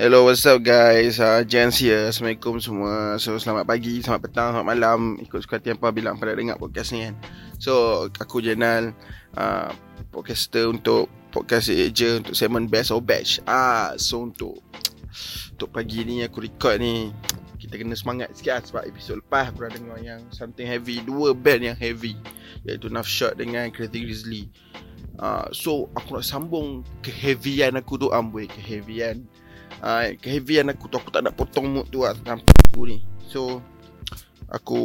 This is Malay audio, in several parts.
Hello, what's up guys? Uh, Jens here. Assalamualaikum semua. So, selamat pagi, selamat petang, selamat malam. Ikut suka hati apa bilang pada dengar podcast ni kan. So, aku Jenal. Uh, podcaster untuk podcast je untuk segmen Best or Batch. Ah, so untuk untuk pagi ni aku record ni kita kena semangat sikit lah sebab episod lepas aku dah dengar yang something heavy dua band yang heavy iaitu Nuff Shot dengan Crazy Grizzly uh, so aku nak sambung keheavyan aku tu amboi keheavyan uh, keheavyan aku tu aku tak nak potong mood tu lah nampak aku ni. So aku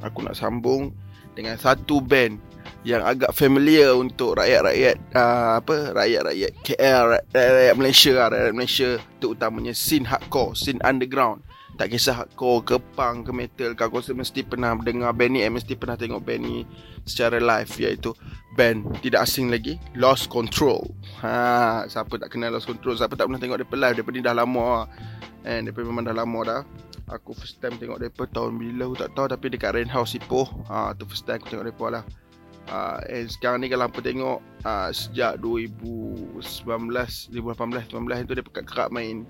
aku nak sambung dengan satu band yang agak familiar untuk rakyat-rakyat uh, apa rakyat-rakyat KL rakyat-rakyat Malaysia lah, rakyat Malaysia terutamanya scene hardcore scene underground tak kisah hardcore ke punk ke metal kau rasa mesti pernah dengar band ni eh, mesti pernah tengok band ni secara live iaitu band tidak asing lagi Lost Control. Ha siapa tak kenal Lost Control? Siapa tak pernah tengok depa live? Depa ni dah lama. And depa memang dah lama dah. Aku first time tengok depa tahun bila aku tak tahu tapi dekat Rain House Ipoh ha tu first time aku tengok depa lah. Uh, and sekarang ni kalau apa tengok uh, sejak 2019 2018 2019 itu dia kerap main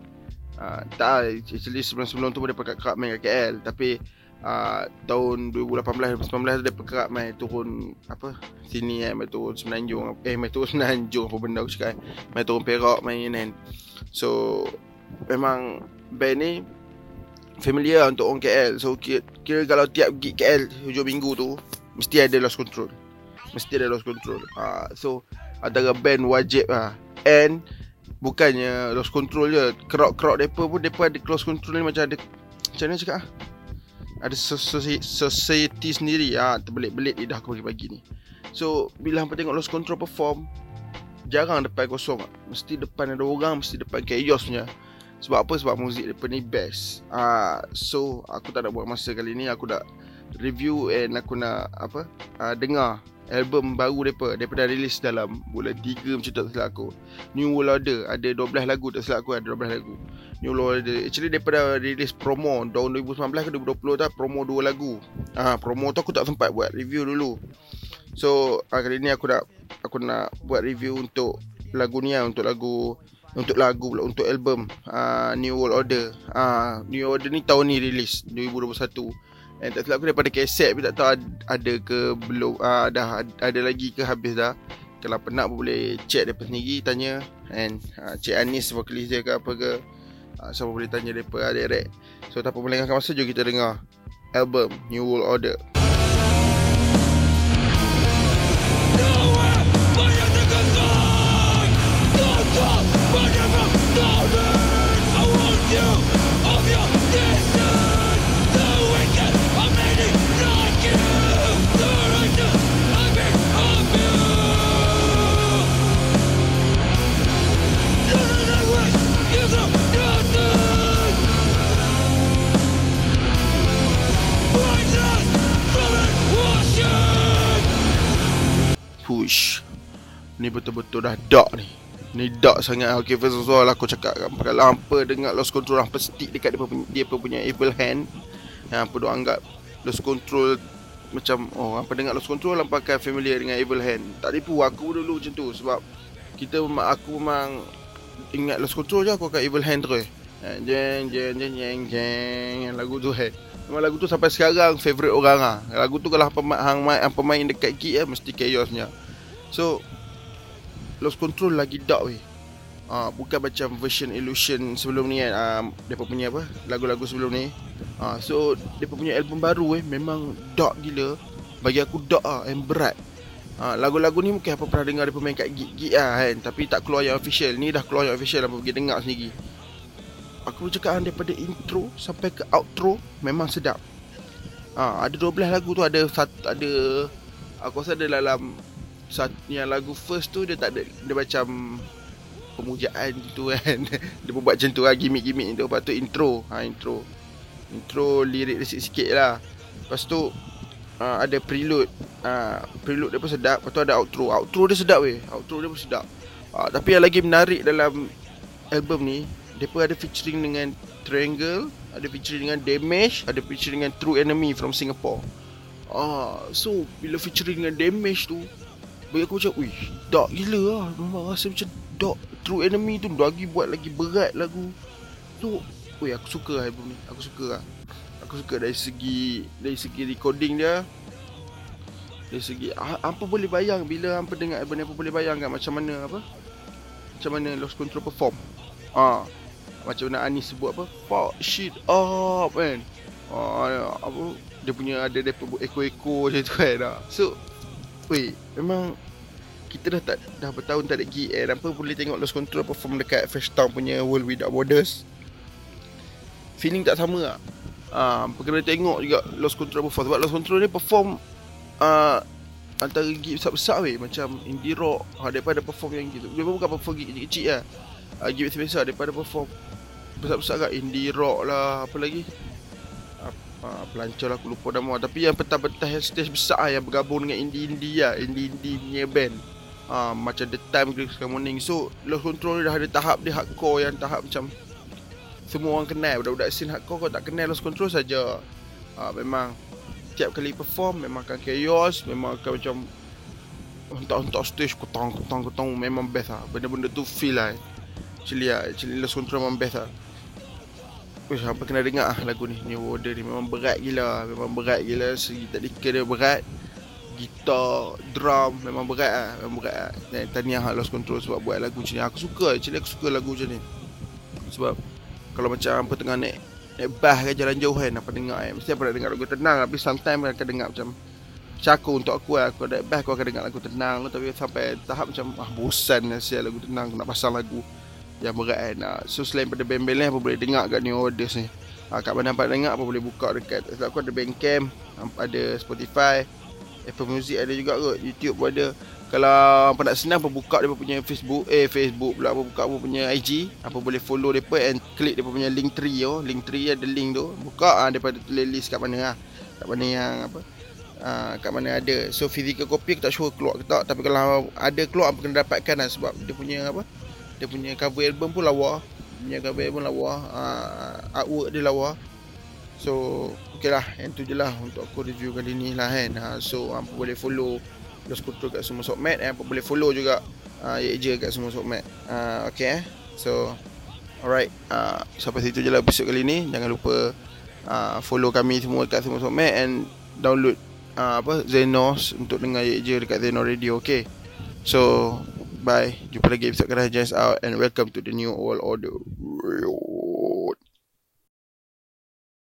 uh, tak actually sebelum-sebelum tu dia pekat kerap main kat KL tapi uh, tahun 2018 2019 dia pekat kerap main turun apa sini eh main turun Semenanjung eh main turun Semenanjung apa benda aku cakap eh. main turun Perak main kan so memang band ni familiar untuk orang KL so kira, kira kalau tiap gig KL hujung minggu tu mesti ada lost control mesti ada lost control. uh, so antara band wajib ah. Uh. And bukannya lost control je, crowd-crowd depa pun depa ada close control ni macam ada macam mana cakap ah? Ada society sendiri ah, uh, terbelit-belit lidah aku pagi-pagi ni. So bila hampa tengok lost control perform jarang depan kosong. Mesti depan ada orang, mesti depan chaos punya. Sebab apa? Sebab muzik depa ni best. Uh, so aku tak nak buat masa kali ni, aku dah review and aku nak apa? Uh, dengar album baru depa dah release dalam bulan 3 macam tak silap aku. New World Order ada 12 lagu tak silap aku ada 12 lagu. New World Order actually dah release promo tahun 2019 ke 2020 tak promo 2 lagu. Ah ha, promo tu aku tak sempat buat review dulu. So ha, kali ni aku nak aku nak buat review untuk lagu ni lah untuk lagu untuk lagu pula untuk album. Uh, New World Order. Uh, New Order ni tahun ni release 2021 And tak silap aku daripada keset tapi tak tahu ada ke belum uh, dah ada lagi ke habis dah. Kalau penat pun boleh check depa sendiri tanya and uh, Cik Anis vokalis dia ke apa ke. Uh, siapa boleh tanya depa uh, direct. So tanpa melengahkan masa jom kita dengar album New World Order. Push. Ni betul-betul dah dark ni. Ni dark sangat. Okay first of all aku cakap kan Kalau hampa dengar Lost Control Hampa stick dekat dia punya, dia punya evil hand Yang hampa duk anggap Lost Control Macam Oh hampa dengar Lost Control Hampa akan familiar dengan evil hand. Tak tipu aku dulu macam tu Sebab Kita Aku memang Ingat Lost Control je Aku akan evil hand terus. Eh, Jeng jeng jeng jeng jeng Lagu tu head Memang lagu tu sampai sekarang Favorite orang lah Lagu tu kalau hang, hang, pemain dekat gig eh, Mesti chaosnya So Lost Control lagi dark weh. Uh, Bukan macam version Illusion sebelum ni kan. Uh, Mereka punya apa? Lagu-lagu sebelum ni. Uh, So Mereka punya album baru eh Memang dark gila. Bagi aku dark lah And berat. Uh, Lagu-lagu ni mungkin apa pernah dengar Mereka main kat gig-gig lah kan? Tapi tak keluar yang official. Ni dah keluar yang official Apa pergi dengar sendiri. Aku cakap daripada intro Sampai ke outro Memang sedap. Uh, Ada 12 lagu tu. Ada satu, ada Aku rasa ada dalam yang lagu first tu dia tak ada dia macam pemujaan gitu kan. Dia pun buat macam tu lah gimmick-gimmick tu. Lepas tu intro. Ha intro. Intro lirik dia sikit-sikit lah. Lepas tu uh, ada prelude. Uh, prelude dia pun sedap. Lepas tu ada outro. Outro dia sedap weh. Outro dia pun sedap. Uh, tapi yang lagi menarik dalam album ni dia pun ada featuring dengan Triangle ada featuring dengan Damage ada featuring dengan True Enemy from Singapore. Ah, so bila featuring dengan Damage tu bagi aku macam Wih dark gila lah Memang rasa macam dark True Enemy tu lagi buat lagi berat lagu. Tu, oi aku suka album ni. Aku suka lah. Aku suka dari segi dari segi recording dia. Dari segi apa boleh bayang bila hampa dengar album ni apa boleh bayang kan macam mana apa? Macam mana Lost Control perform. Ah. Macam mana Anis sebut apa? Fuck shit up kan. Ah, apa dia punya ada depa eko-eko macam tu kan. So, wait, memang kita dah tak dah bertahun tak ada GL apa boleh tengok Lost Control perform dekat Fresh Town punya World Without Borders. Feeling tak sama Ah, uh, kena tengok juga Lost Control perform. Sebab Lost Control ni perform uh, antara gig besar-besar weh. Macam indie rock ha, daripada perform yang gitu. Dia bukan perform gig kecil-kecil lah uh, gig besar-besar daripada perform besar-besar kat indie rock lah apa lagi? Uh, pelancar lah aku lupa nama. Tapi yang petang-petang yang stage besar lah, yang bergabung dengan indie-indie lah indie-indie punya band uh, macam The Time Critical Morning. So Lost Control dah ada tahap dia hardcore yang tahap macam Semua orang kenal. Budak-budak scene hardcore kau tak kenal Lost Control saja. uh, Memang Tiap kali perform memang akan chaos Memang akan macam Hentak-hentak stage Kutang-kutang-kutang Memang best lah. Benda-benda tu feel lah Actually lah Actually Lost Control memang best lah. Wih, apa kena dengar lah lagu ni. New Order ni Memang berat gila Memang berat gila. Segi tak dia berat gitar, drum memang berat lah Memang berat lah Dan tahniah lah Lost Control sebab buat lagu macam ni. Aku suka, actually aku suka lagu macam ni. Sebab kalau macam apa tengah naik Naik bah ke jalan jauh kan apa dengar kan. Mesti apa nak dengar lagu tenang Tapi sometimes akan dengar macam aku untuk aku lah. Aku naik bah aku akan dengar lagu tenang. Tapi sampai tahap macam Ah bosan lah siap lagu tenang Aku nak pasang lagu Yang berat kan. Nah, So selain pada band-band lain Apa boleh dengar kat New Orders ni. Ha, Kat mana nampak dengar Apa boleh buka dekat Sebab aku ada Bandcamp Ada Spotify Apple Music ada juga kot. YouTube pun ada. Kalau apa nak senang apa buka dia punya Facebook Eh Facebook pula apa buka apa punya IG Apa boleh follow depa and klik dia punya link tree oh. Link tree ada link tu. Buka ah daripada tulis list kat mana lah Kat mana yang apa uh, Kat mana ada. So physical copy aku tak sure keluar ke tak. Tapi kalau ada keluar apa kena dapatkan lah Sebab dia punya apa Dia punya cover album pun lawa. Dia punya cover album lawa. Uh, Artwork dia lawa So Okay lah Yang tu je lah Untuk aku review kali ni lah kan. Ha, So apa boleh follow Lost Control kat semua sokmat eh, Apa boleh follow juga uh, Ye je kat semua sokmat uh, Okay eh. So Alright uh, Sampai situ je lah episode kali ni. Jangan lupa uh, Follow kami semua kat semua sokmat And Download uh, Apa Zenos Untuk dengar Ye je dekat Zeno Radio Okay? So Bye. Jumpa lagi episode Kerajaan Out And welcome to the new world order